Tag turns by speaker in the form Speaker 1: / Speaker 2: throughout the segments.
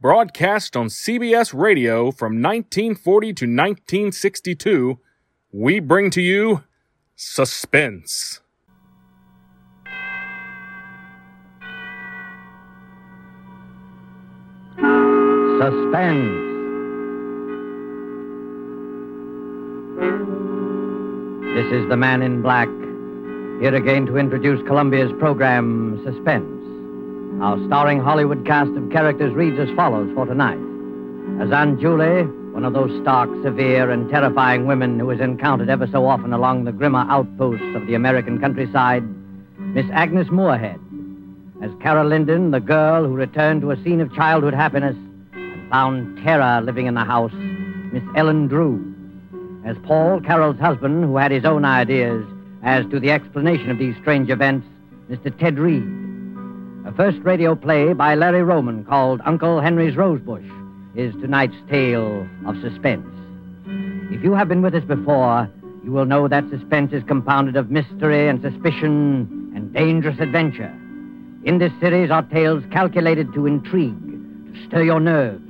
Speaker 1: broadcast on CBS Radio from 1940 to 1962, we bring to you Suspense.
Speaker 2: Suspense. This is the man in black, here again to introduce Columbia's program, Suspense. Our starring Hollywood cast of characters reads as follows for tonight. As Aunt Julie, one of those stark, severe, and terrifying women who is encountered ever so often along the grimmer outposts of the American countryside, Miss Agnes Moorehead. As Carol Linden, the girl who returned to a scene of childhood happiness and found terror living in the house, Miss Ellen Drew. As Paul, Carol's husband, who had his own ideas as to the explanation of these strange events, Mr. Ted Reed. A first radio play by Larry Roman called Uncle Henry's Rosebush is tonight's tale of suspense. If you have been with us before, you will know that suspense is compounded of mystery and suspicion and dangerous adventure. In this series are tales calculated to intrigue, to stir your nerves,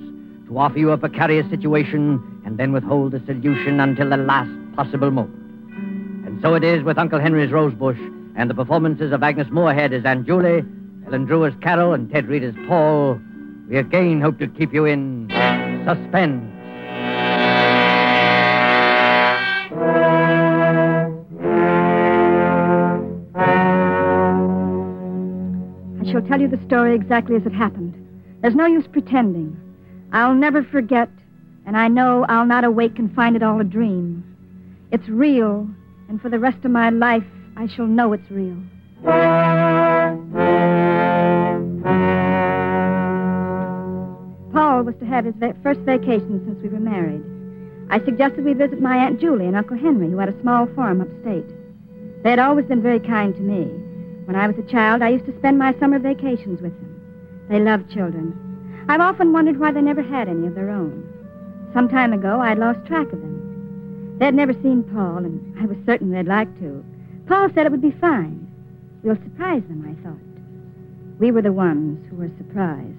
Speaker 2: to offer you a precarious situation, and then withhold the solution until the last possible moment. And so it is with Uncle Henry's Rosebush and the performances of Agnes Moorehead as Aunt Julie, Ellen Drew as Carol, and Ted Reed as Paul. We again hope to keep you in suspense.
Speaker 3: I shall tell you the story exactly as it happened. There's no use pretending. I'll never forget, and I know I'll not awake and find it all a dream. It's real, and for the rest of my life, I shall know it's real. Paul was to have his first vacation since we were married. I suggested we visit my Aunt Julie and Uncle Henry, who had a small farm upstate. They had always been very kind to me. When I was a child, I used to spend my summer vacations with them. They loved children. I've often wondered why they never had any of their own. Some time ago, I'd lost track of them. They'd never seen Paul, and I was certain they'd like to. Paul said it would be fine. We'll surprise them, I thought. We were the ones who were surprised.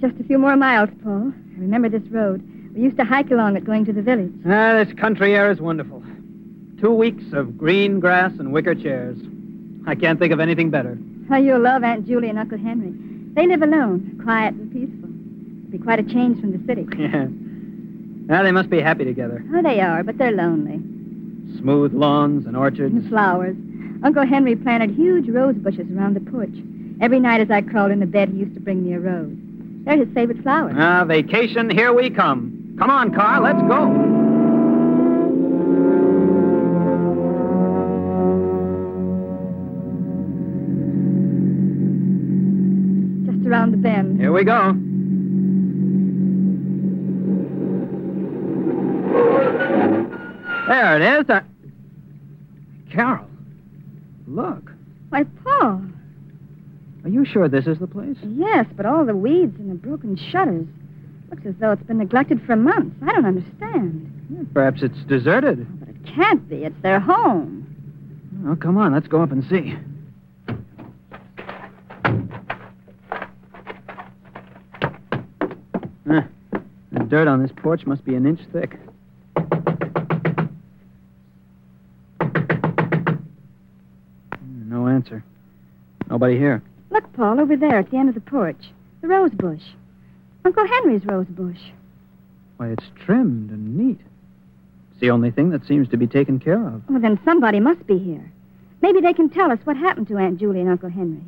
Speaker 3: Just a few more miles, Paul. I remember this road. We used to hike along it going to the village.
Speaker 4: Ah, this country air is wonderful. Two weeks of green grass and wicker chairs. I can't think of anything better.
Speaker 3: How you'll love Aunt Julie and Uncle Henry. They live alone, quiet and peaceful. It'll be quite a change from the city.
Speaker 4: Yeah. Now they must be happy together.
Speaker 3: Oh, they are, but they're lonely.
Speaker 4: Smooth lawns and orchards.
Speaker 3: And flowers. Uncle Henry planted huge rose bushes around the porch. Every night as I crawled into bed, he used to bring me a rose. They're his favorite flowers.
Speaker 4: Ah, vacation, here we come. Come on, car, let's go.
Speaker 3: Just around the bend.
Speaker 4: Here we go. There it is. Uh... Carol, look.
Speaker 3: Why, Paul.
Speaker 4: Are you sure this is the place?
Speaker 3: Yes, but all the weeds and the broken shutters. Looks as though it's been neglected for months. I don't understand.
Speaker 4: Yeah, perhaps it's deserted.
Speaker 3: But it can't be. It's their home.
Speaker 4: Oh, come on, let's go up and see. Huh. The dirt on this porch must be an inch thick. Answer. Nobody here.
Speaker 3: Look, Paul, over there at the end of the porch. The rose bush. Uncle Henry's rose bush.
Speaker 4: Why, it's trimmed and neat. It's the only thing that seems to be taken care of.
Speaker 3: Well, then somebody must be here. Maybe they can tell us what happened to Aunt Julie and Uncle Henry.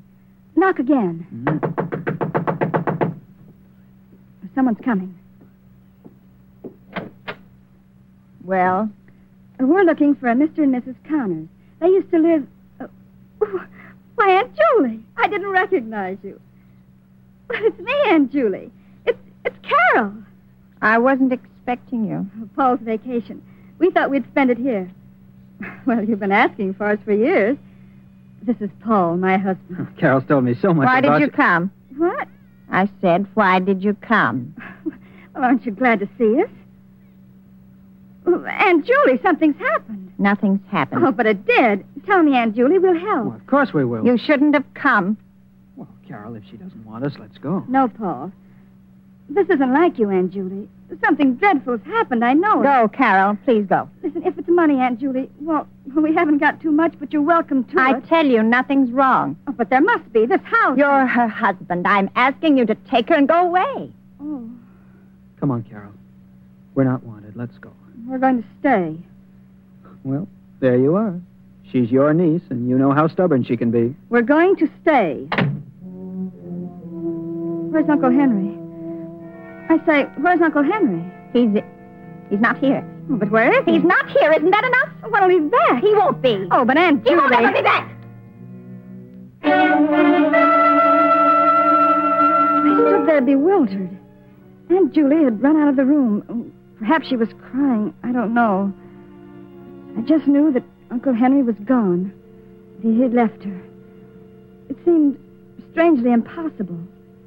Speaker 3: Knock again.
Speaker 4: Mm.
Speaker 3: Someone's coming.
Speaker 5: Well,
Speaker 3: We're looking for a Mr. and Mrs. Connors. They used to live. Why, Aunt Julie! I didn't recognize you. But it's me, Aunt Julie. It's it's Carol.
Speaker 5: I wasn't expecting you.
Speaker 3: Paul's vacation. We thought we'd spend it here. Well, you've been asking for us for years. This is Paul, my husband.
Speaker 4: Carol's told me so much
Speaker 5: Why
Speaker 4: about
Speaker 5: did you come?
Speaker 3: What?
Speaker 5: I said, why did you come?
Speaker 3: Well, aren't you glad to see us? Well, Aunt Julie, something's happened.
Speaker 5: Nothing's happened.
Speaker 3: Oh, but it did. Tell me, Aunt Julie, we'll help.
Speaker 4: Well, of course we will.
Speaker 5: You shouldn't have come.
Speaker 4: Well, Carol, if she doesn't want us, let's go.
Speaker 3: No, Paul. This isn't like you, Aunt Julie. Something dreadful's happened, I know. it.
Speaker 5: Go, Carol. Please go.
Speaker 3: Listen, if it's money, Aunt Julie, well, we haven't got too much, but you're welcome to
Speaker 5: I
Speaker 3: it.
Speaker 5: tell you, nothing's wrong.
Speaker 3: Oh, but there must be. This house.
Speaker 5: You're her husband. I'm asking you to take her and go away.
Speaker 3: Oh,
Speaker 4: Come on, Carol. We're not wanted. Let's go.
Speaker 3: We're going to stay.
Speaker 4: Well, there you are. She's your niece, and you know how stubborn she can be.
Speaker 3: We're going to stay. Where's Uncle Henry? I say, where's Uncle Henry?
Speaker 5: He's he's not here.
Speaker 3: Oh, but where is he?
Speaker 5: He's not here. Isn't that enough?
Speaker 3: Oh, well, be back.
Speaker 5: He won't be.
Speaker 3: Oh, but Aunt Julie.
Speaker 5: He won't ever be back.
Speaker 3: I stood there bewildered. Aunt Julie had run out of the room. Perhaps she was crying. I don't know. I just knew that Uncle Henry was gone. He had left her. It seemed strangely impossible.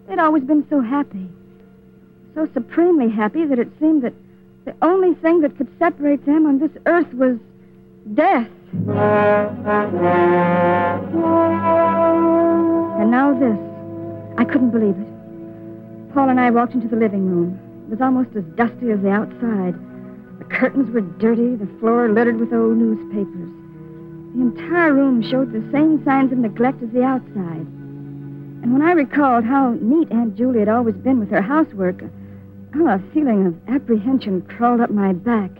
Speaker 3: They'd always been so happy. So supremely happy that it seemed that the only thing that could separate them on this earth was death. And now this. I couldn't believe it. Paul and I walked into the living room. It was almost as dusty as the outside. The curtains were dirty, the floor littered with old newspapers. The entire room showed the same signs of neglect as the outside. And when I recalled how neat Aunt Julie had always been with her housework, oh, a feeling of apprehension crawled up my back.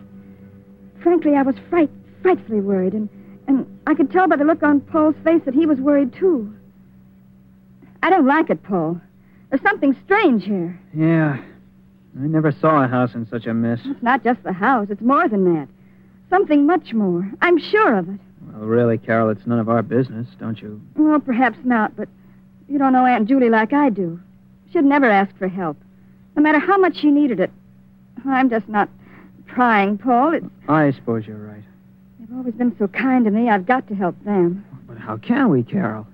Speaker 3: Frankly, I was fright, frightfully worried, and, and I could tell by the look on Paul's face that he was worried, too. I don't like it, Paul. There's something strange here.
Speaker 4: Yeah. I never saw a house in such a mess.
Speaker 3: It's not just the house, it's more than that. Something much more. I'm sure of it.
Speaker 4: Well, really, Carol, it's none of our business, don't you?
Speaker 3: Well, perhaps not, but you don't know Aunt Julie like I do. She'd never ask for help, no matter how much she needed it. I'm just not trying, Paul. It's,
Speaker 4: I suppose you're right.
Speaker 3: they've always been so kind to me. I've got to help them.
Speaker 4: But how can we, Carol?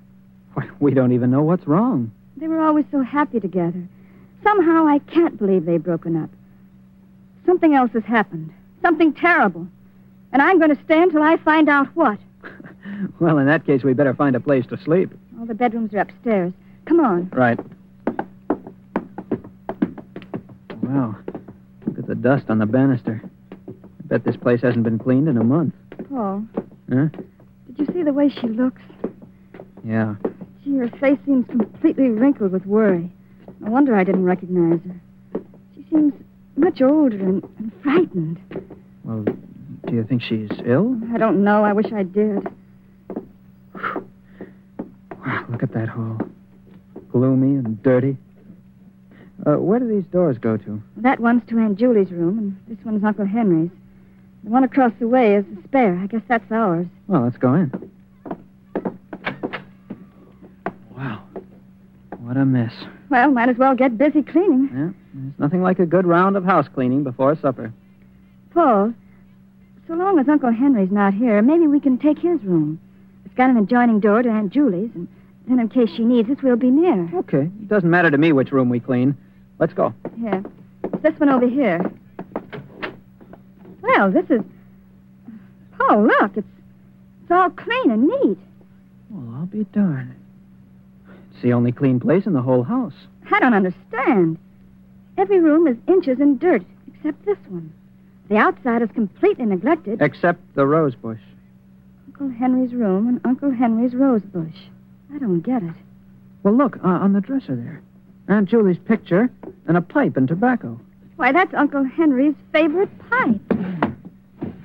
Speaker 4: Why, we don't even know what's wrong.
Speaker 3: They were always so happy together. Somehow I can't believe they've broken up. Something else has happened. Something terrible. And I'm going to stay until I find out what.
Speaker 4: well, in that case, we'd better find a place to sleep.
Speaker 3: All the bedrooms are upstairs. Come on.
Speaker 4: Right. Wow. Look at the dust on the banister. I bet this place hasn't been cleaned in a month.
Speaker 3: Paul,
Speaker 4: Huh?
Speaker 3: did you see the way she looks?
Speaker 4: Yeah.
Speaker 3: Gee, her face seems completely wrinkled with worry. No wonder I didn't recognize her. She seems much older and, and frightened.
Speaker 4: Well, do you think she's ill?
Speaker 3: I don't know. I wish I did.
Speaker 4: Wow, look at that hall. Gloomy and dirty. Uh, where do these doors go to?
Speaker 3: That one's to Aunt Julie's room, and this one's Uncle Henry's. The one across the way is the spare. I guess that's ours.
Speaker 4: Well, let's go in. Wow. What a mess.
Speaker 3: Well, might as well get busy cleaning.
Speaker 4: Yeah, there's nothing like a good round of house cleaning before supper.
Speaker 3: Paul, so long as Uncle Henry's not here, maybe we can take his room. It's got an adjoining door to Aunt Julie's, and then in case she needs us, we'll be near.
Speaker 4: Okay. It doesn't matter to me which room we clean. Let's go.
Speaker 3: Here. It's this one over here. Well, this is. Paul, look. It's, it's all clean and neat.
Speaker 4: Well, I'll be darned. It's the only clean place in the whole house.
Speaker 3: I don't understand. Every room is inches in dirt, except this one. The outside is completely neglected.
Speaker 4: Except the rose bush.
Speaker 3: Uncle Henry's room and Uncle Henry's rose bush. I don't get it.
Speaker 4: Well, look, uh, on the dresser there. Aunt Julie's picture and a pipe and tobacco.
Speaker 3: Why, that's Uncle Henry's favorite pipe.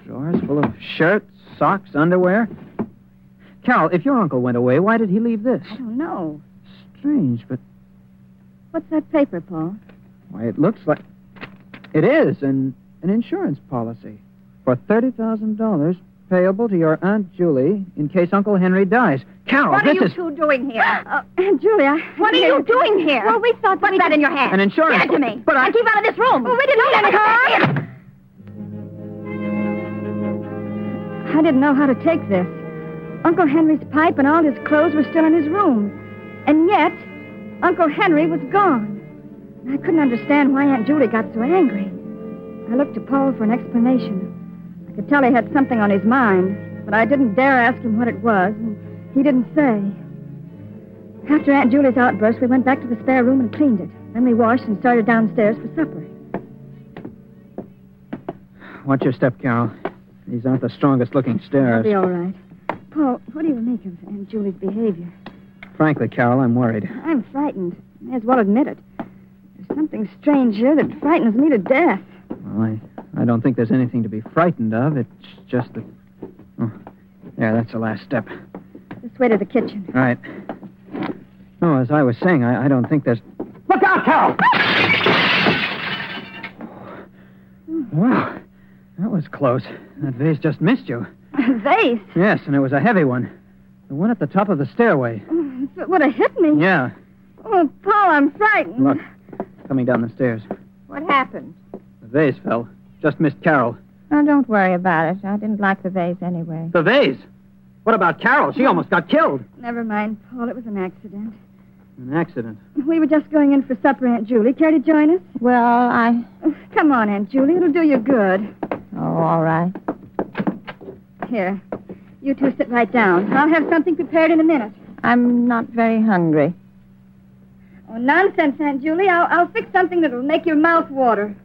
Speaker 4: Drawers full of shirts, socks, underwear. Carol, if your uncle went away, why did he leave this?
Speaker 3: I don't know.
Speaker 4: Strange, but
Speaker 3: What's that paper, Paul?
Speaker 4: why, it looks like. It is an, an insurance policy. For $30,000 payable to your Aunt Julie in case Uncle Henry dies. Carol,
Speaker 5: What are you
Speaker 4: is
Speaker 5: two doing here?
Speaker 3: Uh, Aunt Julia.
Speaker 5: what are you doing here?
Speaker 3: Well, we thought that
Speaker 5: What's
Speaker 3: we
Speaker 5: that
Speaker 3: could-
Speaker 5: in your hand?
Speaker 4: An insurance-
Speaker 5: Give it to me.
Speaker 4: But I-
Speaker 5: And keep out of this room.
Speaker 3: Well, we didn't know that. I didn't know how to take this. Uncle Henry's pipe and all his clothes were still in his room. And yet, Uncle Henry was gone. I couldn't understand why Aunt Julie got so angry. I looked to Paul for an explanation. I could tell he had something on his mind, but I didn't dare ask him what it was, and he didn't say. After Aunt Julie's outburst, we went back to the spare room and cleaned it. Then we washed and started downstairs for supper.
Speaker 4: Watch your step, Carol. These aren't the strongest looking
Speaker 3: I'll be all right. Paul, what do you make of Aunt Julie's behavior?
Speaker 4: Frankly, Carol, I'm worried.
Speaker 3: I'm frightened. May as well admit it. There's something strange here that frightens me to death.
Speaker 4: Well, I, I don't think there's anything to be frightened of. It's just that. Oh, there, that's the last step.
Speaker 3: This way to the kitchen.
Speaker 4: All right. No, as I was saying, I, I don't think there's. Look out, Carol! Wow, that was close. That vase just missed you.
Speaker 3: A vase.
Speaker 4: Yes, and it was a heavy one. The one at the top of the stairway.
Speaker 3: If it would have hit me.
Speaker 4: Yeah.
Speaker 3: Oh, Paul, I'm frightened.
Speaker 4: Look, coming down the stairs.
Speaker 5: What happened?
Speaker 4: The vase fell. Just missed Carol.
Speaker 5: Oh, don't worry about it. I didn't like the vase anyway.
Speaker 4: The vase? What about Carol? She almost got killed.
Speaker 3: Never mind, Paul. It was an accident.
Speaker 4: An accident.
Speaker 3: We were just going in for supper, Aunt Julie. Care to join us?
Speaker 5: Well, I.
Speaker 3: Come on, Aunt Julie. It'll do you good.
Speaker 5: Oh, all right.
Speaker 3: Here. You two sit right down. I'll have something prepared in a minute.
Speaker 5: I'm not very hungry.
Speaker 3: Oh, nonsense, Aunt Julie. I'll, I'll fix something that'll make your mouth water.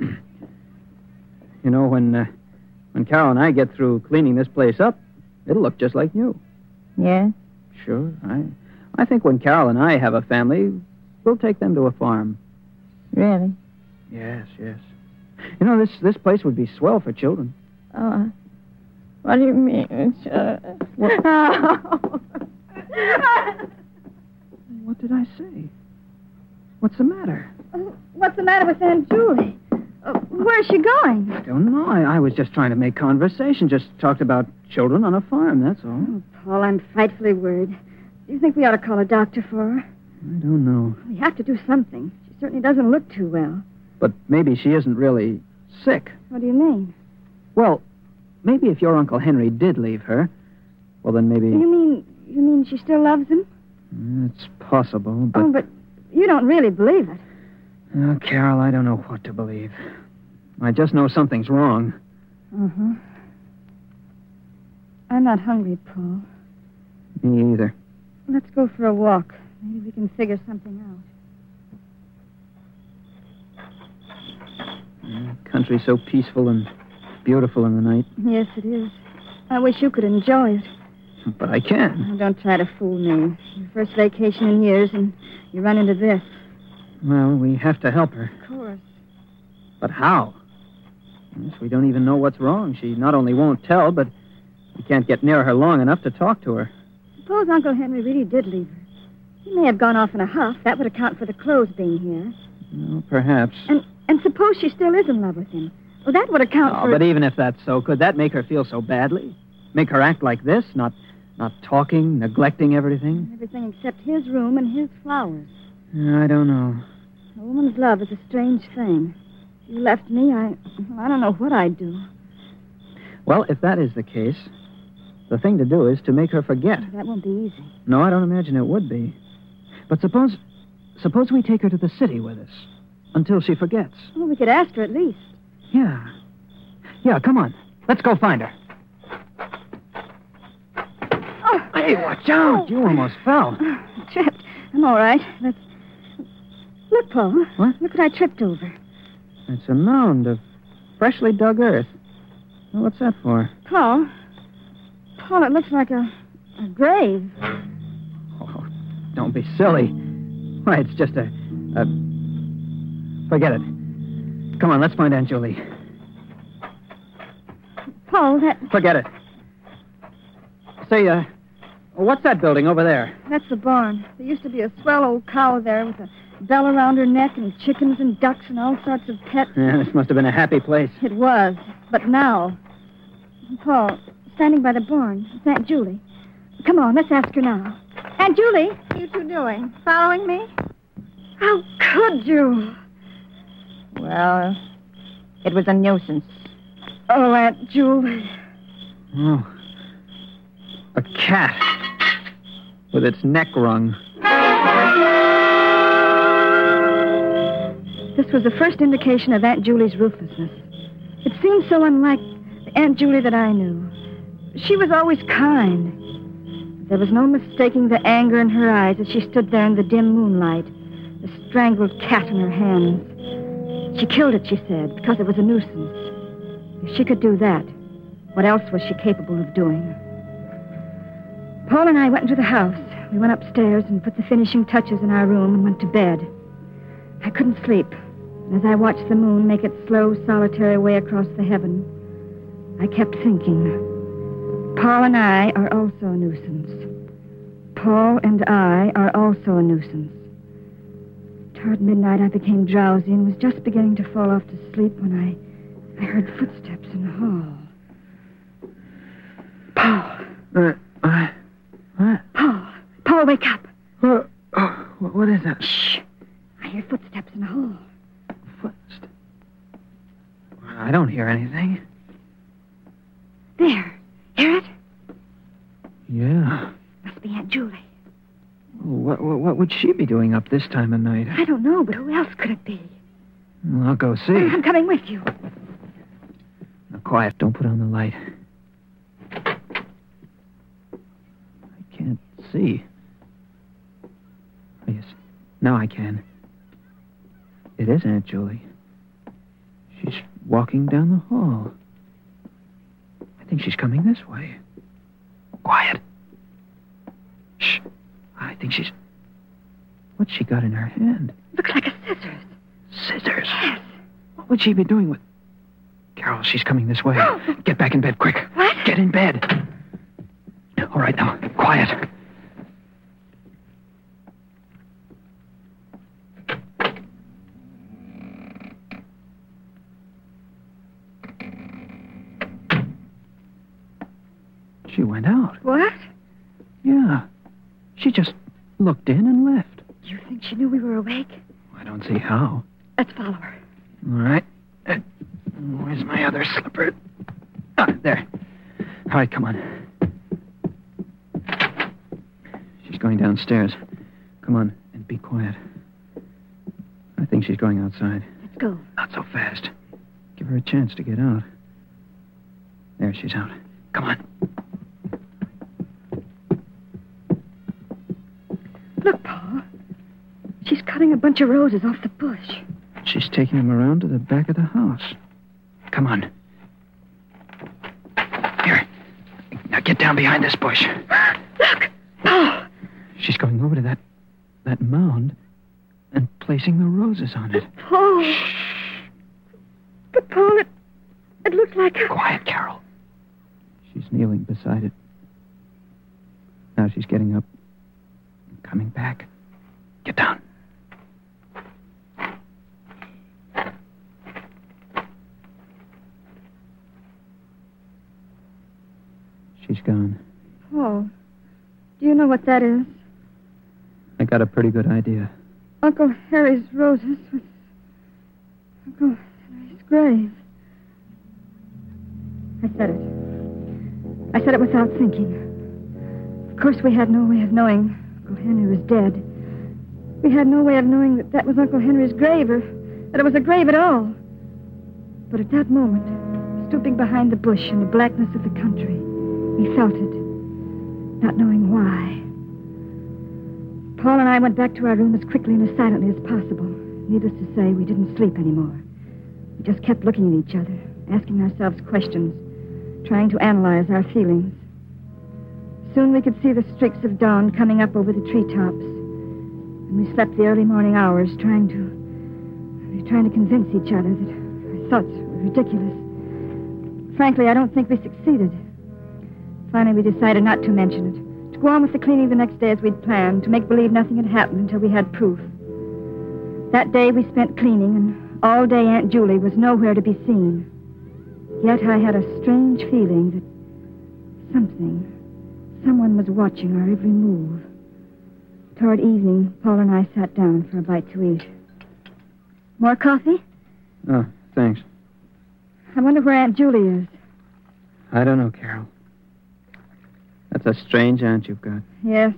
Speaker 4: You know, when uh, when Carol and I get through cleaning this place up, it'll look just like new.
Speaker 5: Yeah?
Speaker 4: Sure. I I think when Carol and I have a family, we'll take them to a farm.
Speaker 5: Really?
Speaker 4: Yes, yes. You know, this this place would be swell for children.
Speaker 5: Oh, I- what do you mean? It's, uh, oh.
Speaker 4: What did I say? What's the matter?
Speaker 3: Oh, What's the matter with Aunt Julie? Uh, where's she going?
Speaker 4: I don't know. I, I was just trying to make conversation. Just talked about children on a farm. That's all.
Speaker 3: Oh, Paul, I'm frightfully worried. Do you think we ought to call a doctor for her?
Speaker 4: I don't know.
Speaker 3: We have to do something. She certainly doesn't look too well.
Speaker 4: But maybe she isn't really sick.
Speaker 3: What do you mean?
Speaker 4: Well, maybe if your Uncle Henry did leave her, well, then maybe.
Speaker 3: You mean you mean she still loves him?
Speaker 4: It's possible, but.
Speaker 3: Oh, but you don't really believe it.
Speaker 4: Oh, Carol, I don't know what to believe. I just know something's wrong.
Speaker 3: Uh-huh. I'm not hungry, Paul.
Speaker 4: Me either.
Speaker 3: Let's go for a walk. Maybe we can figure something out.
Speaker 4: The Country so peaceful and beautiful in the night.
Speaker 3: Yes, it is. I wish you could enjoy it.
Speaker 4: But I can.
Speaker 3: Now, don't try to fool me. Your first vacation in years, and you run into this.
Speaker 4: Well, we have to help her.
Speaker 3: Of course.
Speaker 4: But how? Yes, we don't even know what's wrong. She not only won't tell, but we can't get near her long enough to talk to her.
Speaker 3: Suppose Uncle Henry really did leave her. He may have gone off in a huff. That would account for the clothes being here.
Speaker 4: Well, perhaps.
Speaker 3: And and suppose she still is in love with him. Well, that would account for
Speaker 4: Oh,
Speaker 3: for.
Speaker 4: but even if that's so, could that make her feel so badly? Make her act like this? Not not talking, neglecting everything?
Speaker 3: Everything except his room and his flowers.
Speaker 4: I don't know.
Speaker 3: A woman's love is a strange thing. If you left me, I I don't know what I'd do.
Speaker 4: Well, if that is the case, the thing to do is to make her forget.
Speaker 3: That won't be easy.
Speaker 4: No, I don't imagine it would be. But suppose suppose we take her to the city with us until she forgets.
Speaker 3: Well, we could ask her at least.
Speaker 4: Yeah. Yeah, come on. Let's go find her.
Speaker 3: Oh,
Speaker 4: Hey, watch out. You almost fell.
Speaker 3: tripped. I'm all right. Let's. Look, Paul.
Speaker 4: What?
Speaker 3: Look what I tripped over.
Speaker 4: It's a mound of freshly dug earth. Well, what's that for?
Speaker 3: Paul. Paul, it looks like a a grave.
Speaker 4: Oh, don't be silly. Why, it's just a, a... Forget it. Come on, let's find Aunt Julie.
Speaker 3: Paul, that
Speaker 4: Forget it. Say, uh, what's that building over there?
Speaker 3: that's the barn. There used to be a swell old cow there with a bell around her neck and chickens and ducks and all sorts of pets.
Speaker 4: Yeah, this must have been a happy place.
Speaker 3: It was, but now Paul, standing by the barn. It's Aunt Julie. Come on, let's ask her now. Aunt Julie!
Speaker 5: What are you two doing? Following me?
Speaker 3: How could you?
Speaker 5: Well, it was a nuisance.
Speaker 3: Oh, Aunt Julie.
Speaker 4: Oh. A cat. With its neck wrung.
Speaker 3: This was the first indication of Aunt Julie's ruthlessness. It seemed so unlike the Aunt Julie that I knew. She was always kind. There was no mistaking the anger in her eyes as she stood there in the dim moonlight, the strangled cat in her hands. She killed it, she said, because it was a nuisance. If she could do that, what else was she capable of doing? Paul and I went into the house. We went upstairs and put the finishing touches in our room and went to bed. I couldn't sleep. And as I watched the moon make its slow, solitary way across the heaven, I kept thinking. Paul and I are also a nuisance. Paul and I are also a nuisance. Toward midnight, I became drowsy and was just beginning to fall off to sleep when I, I heard footsteps in the hall. Paul,
Speaker 4: Uh, uh, what?
Speaker 3: Paul, Paul, wake up.
Speaker 4: Oh, oh, what what is that?
Speaker 3: Shh. I hear footsteps in the hall.
Speaker 4: Footsteps? I don't hear anything.
Speaker 3: There. Hear it?
Speaker 4: Yeah.
Speaker 3: Must be Aunt Julie.
Speaker 4: What, what, what would she be doing up this time of night?
Speaker 3: I don't know, but who else could it be?
Speaker 4: Well, I'll go see.
Speaker 3: I'm coming with you.
Speaker 4: Now, quiet. Don't put on the light. I can't see. Oh, yes. Now I can. It is Aunt Julie. She's walking down the hall. I think she's coming this way. Quiet. Shh. I think she's. What's she got in her hand?
Speaker 3: Looks like a scissors.
Speaker 4: Scissors.
Speaker 3: Yes.
Speaker 4: What would she be doing with. Carol, she's coming this way. Get back in bed, quick.
Speaker 3: What?
Speaker 4: Get in bed. All right, now, quiet. She went out.
Speaker 3: What?
Speaker 4: Yeah. She just looked in and left.
Speaker 3: You think she knew we were awake?
Speaker 4: I don't see how.
Speaker 3: Let's follow her.
Speaker 4: All right. Uh, where's my other slipper? Ah, there. All right, come on. She's going downstairs. Come on, and be quiet. I think she's going outside.
Speaker 3: Let's go.
Speaker 4: Not so fast. Give her a chance to get out. There, she's out. Come on.
Speaker 3: Look, Paul. She's cutting a bunch of roses off the bush.
Speaker 4: She's taking him around to the back of the house. Come on. Here. Now get down behind this bush.
Speaker 3: Look! Paul!
Speaker 4: She's going over to that that mound and placing the roses on it.
Speaker 3: Paul! But, Paul, it, it looks like a...
Speaker 4: Quiet, Carol. She's kneeling beside it. Now she's getting up and coming back. Get down. She's gone.
Speaker 3: Paul, do you know what that is?
Speaker 4: I got a pretty good idea.
Speaker 3: Uncle Harry's roses with Uncle Henry's grave. I said it. I said it without thinking. Of course, we had no way of knowing Uncle Henry was dead. We had no way of knowing that that was Uncle Henry's grave or that it was a grave at all. But at that moment, stooping behind the bush in the blackness of the country, we felt it, not knowing why. Paul and I went back to our room as quickly and as silently as possible. Needless to say, we didn't sleep anymore. We just kept looking at each other, asking ourselves questions, trying to analyze our feelings. Soon we could see the streaks of dawn coming up over the treetops. And we slept the early morning hours trying to trying to convince each other that our thoughts were ridiculous. Frankly, I don't think we succeeded. Finally, we decided not to mention it. To go on with the cleaning the next day as we'd planned, to make believe nothing had happened until we had proof. That day we spent cleaning, and all day Aunt Julie was nowhere to be seen. Yet I had a strange feeling that something, someone was watching our every move. Toward evening, Paul and I sat down for a bite to eat. More coffee?
Speaker 4: Oh, thanks.
Speaker 3: I wonder where Aunt Julie is.
Speaker 4: I don't know, Carol. That's a strange aunt you've got.
Speaker 3: Yes.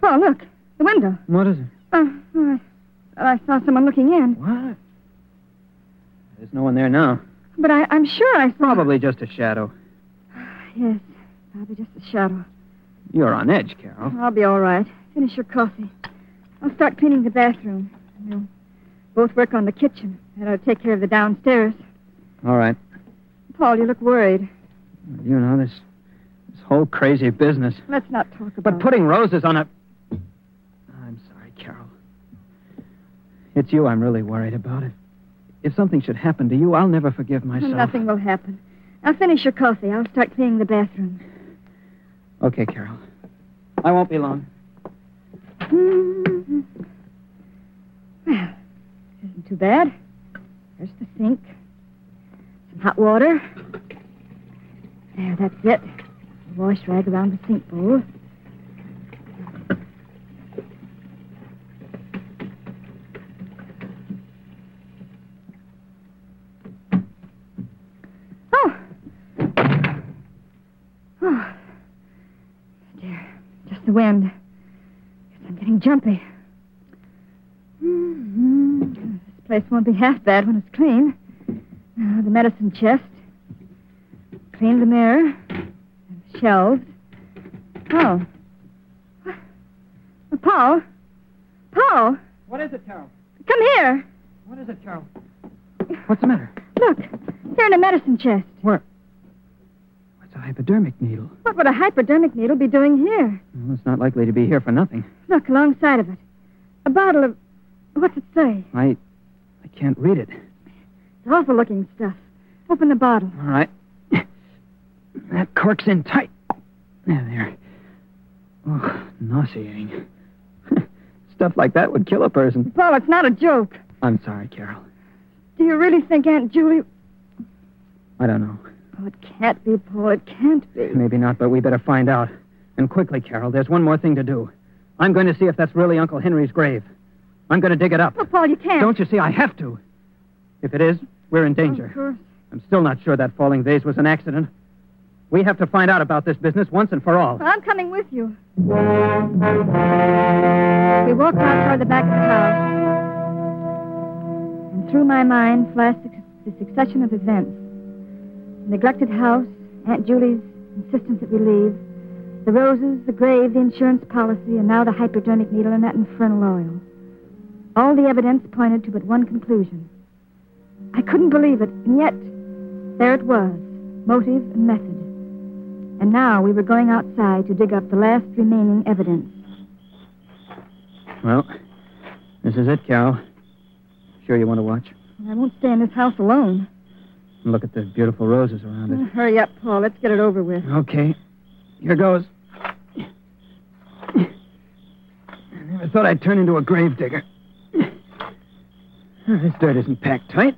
Speaker 3: Paul, look. The window.
Speaker 4: What is it?
Speaker 3: Oh, oh, I, oh, I saw someone looking in.
Speaker 4: What? There's no one there now.
Speaker 3: But I, I'm sure I saw.
Speaker 4: Probably just a shadow.
Speaker 3: Yes. Probably just a shadow.
Speaker 4: You're on edge, Carol.
Speaker 3: I'll be all right. Finish your coffee. I'll start cleaning the bathroom. We'll both work on the kitchen. And I'll take care of the downstairs.
Speaker 4: All right.
Speaker 3: Paul, you look worried.
Speaker 4: You know, this this whole crazy business.
Speaker 3: Let's not talk about
Speaker 4: But putting roses on a. I'm sorry, Carol. It's you I'm really worried about. If, if something should happen to you, I'll never forgive myself.
Speaker 3: Nothing will happen. I'll finish your coffee. I'll start cleaning the bathroom.
Speaker 4: Okay, Carol. I won't be long.
Speaker 3: Mhm. Well, isn't too bad. There's the sink. Some hot water. There, that's it. A wash rag around the sink bowl. Oh. Oh. Dear, just the wind. Guess I'm getting jumpy. hmm This place won't be half bad when it's clean. Uh, the medicine chest. Clean the mirror. Shelves. Oh. Paul. Paul,
Speaker 4: What is it, Carol?
Speaker 3: come here.
Speaker 4: What is it, Carol? What's the matter?
Speaker 3: Look, here in a medicine chest.
Speaker 4: Where? What's a hypodermic needle?
Speaker 3: What would a hypodermic needle be doing here?
Speaker 4: Well, it's not likely to be here for nothing.
Speaker 3: Look, alongside of it. A bottle of. What's it say?
Speaker 4: I. I can't read it.
Speaker 3: It's awful looking stuff. Open the bottle.
Speaker 4: All right. That cork's in tight. There, there. Oh, nauseating. Stuff like that would kill a person.
Speaker 3: Paul, it's not a joke.
Speaker 4: I'm sorry, Carol.
Speaker 3: Do you really think Aunt Julie.
Speaker 4: I don't know.
Speaker 3: Oh, it can't be, Paul. It can't be.
Speaker 4: Maybe not, but we better find out. And quickly, Carol. There's one more thing to do. I'm going to see if that's really Uncle Henry's grave. I'm going to dig it up.
Speaker 3: Oh, Paul, you can't.
Speaker 4: Don't you see? I have to. If it is, we're in
Speaker 3: Of
Speaker 4: danger.
Speaker 3: course.
Speaker 4: I'm still not sure that falling vase was an accident. We have to find out about this business once and for all.
Speaker 3: Well, I'm coming with you. We walked out toward the back of the house. And through my mind flashed the succession of events. The neglected house, Aunt Julie's insistence that we leave, the roses, the grave, the insurance policy, and now the hypodermic needle and that infernal oil. All the evidence pointed to but one conclusion. I couldn't believe it, and yet there it was, motive and method. And now we were going outside to dig up the last remaining evidence.
Speaker 4: Well, this is it, Carol. Sure you want to watch?
Speaker 3: I won't stay in this house alone.
Speaker 4: And look at the beautiful roses around
Speaker 3: Oh,
Speaker 4: it.
Speaker 3: hurry up, Paul. Let's get it over with.
Speaker 4: Okay. Here goes. I never thought I'd turn into a grave digger. This dirt isn't packed tight.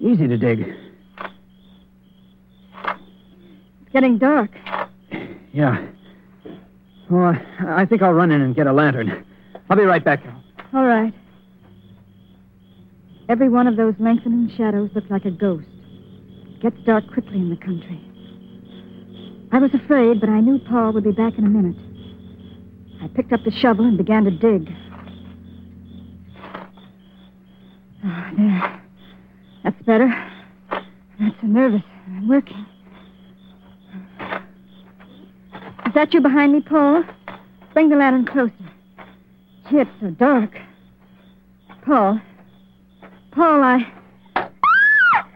Speaker 4: Easy to dig.
Speaker 3: It's getting dark.
Speaker 4: Yeah. Oh, I- think I'll run in and get a lantern. I'll be right back,
Speaker 3: All right. Every one of those lengthening shadows looked like a ghost. It gets dark quickly in the country. I was afraid, but I knew Paul would be back in a minute. I picked up the shovel and began to dig. Ah, there. That's better. Not so nervous. I'm working. Is that you behind me, Paul? Bring the lantern closer. Gee, it's so dark. Paul. Paul, I. Ah!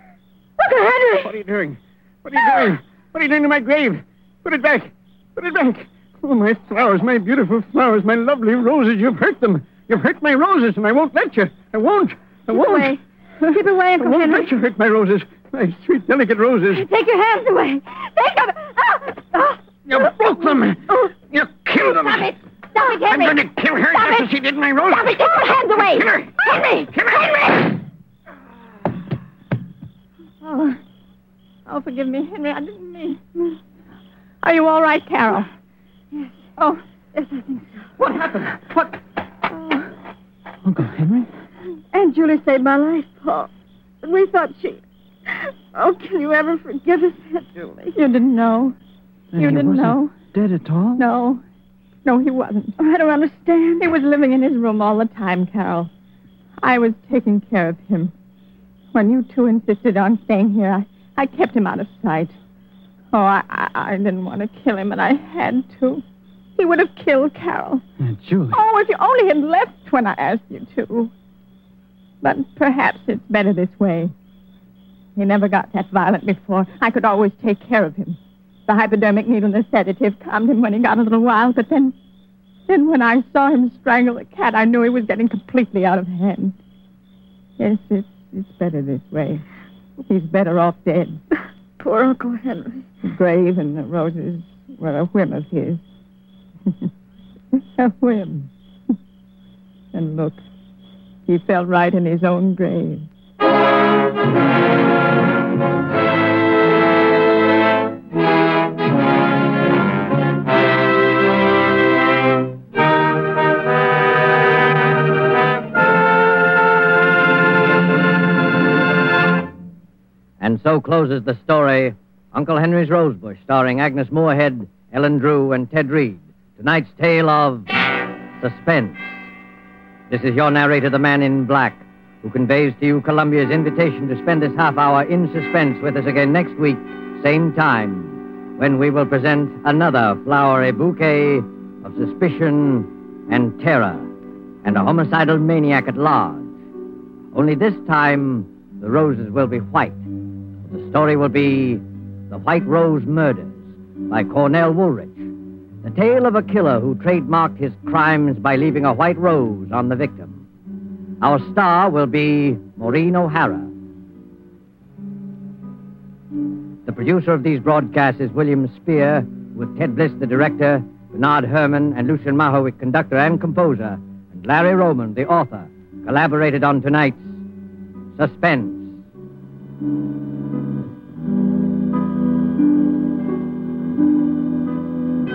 Speaker 3: Look at Henry!
Speaker 4: What are you doing? What are you doing? What are you doing to my grave? Put it back. Put it back. Oh, my flowers, my beautiful flowers, my lovely roses. You've hurt them. You've hurt my roses, and I won't let you. I won't. I
Speaker 3: Keep
Speaker 4: won't.
Speaker 3: away. Keep away,
Speaker 4: I
Speaker 3: Uncle
Speaker 4: won't
Speaker 3: Henry.
Speaker 4: let you hurt my roses. My sweet, delicate roses.
Speaker 3: Take your hands away. Take them. Ah!
Speaker 4: You broke them. You killed them.
Speaker 3: Stop it. Stop it, Henry.
Speaker 4: I'm going to kill her
Speaker 3: Stop
Speaker 4: just
Speaker 3: it.
Speaker 4: as she did my rose.
Speaker 3: Stop it. Get your hands away.
Speaker 4: Kill her.
Speaker 3: Henry.
Speaker 4: Kill her.
Speaker 3: Henry. Oh. oh, forgive me, Henry. I didn't mean.
Speaker 5: Are you all right, Carol?
Speaker 3: Yes.
Speaker 5: Oh,
Speaker 3: yes, I think so.
Speaker 4: What happened? What? Oh. Uncle Henry?
Speaker 3: Aunt Julie saved my life, Paul. We thought she. Oh, can you ever forgive us, Aunt Julie?
Speaker 5: You didn't know.
Speaker 4: And
Speaker 5: You didn't know?
Speaker 4: Dead at all?
Speaker 5: No. No, he wasn't.
Speaker 3: I don't understand.
Speaker 5: He was living in his room all the time, Carol. I was taking care of him. When you two insisted on staying here, I, I kept him out of sight. Oh, I, I, I didn't want to kill him, but I had to. He would have killed Carol.
Speaker 4: Julie.
Speaker 5: Oh, if you only had left when I asked you to. But perhaps it's better this way. He never got that violent before. I could always take care of him. The hypodermic needle and the sedative calmed him when he got a little wild, but then then when I saw him strangle the cat, I knew he was getting completely out of hand. Yes, it's it's better this way. He's better off dead.
Speaker 3: Poor Uncle Henry.
Speaker 5: The grave and the roses were a whim of his. a whim. and look, he fell right in his own grave.
Speaker 2: And so closes the story Uncle Henry's Rosebush, starring Agnes Moorehead, Ellen Drew, and Ted Reed. Tonight's tale of suspense. This is your narrator, the man in black, who conveys to you Columbia's invitation to spend this half hour in suspense with us again next week, same time, when we will present another flowery bouquet of suspicion and terror and a homicidal maniac at large. Only this time, the roses will be white. The story will be The White Rose Murders by Cornell Woolrich. The tale of a killer who trademarked his crimes by leaving a white rose on the victim. Our star will be Maureen O'Hara. The producer of these broadcasts is William Spier, with Ted Bliss, the director, Bernard Herrmann, and Lucien Moraweck, conductor and composer, and Larry Roman, the author, collaborated on tonight's Suspense.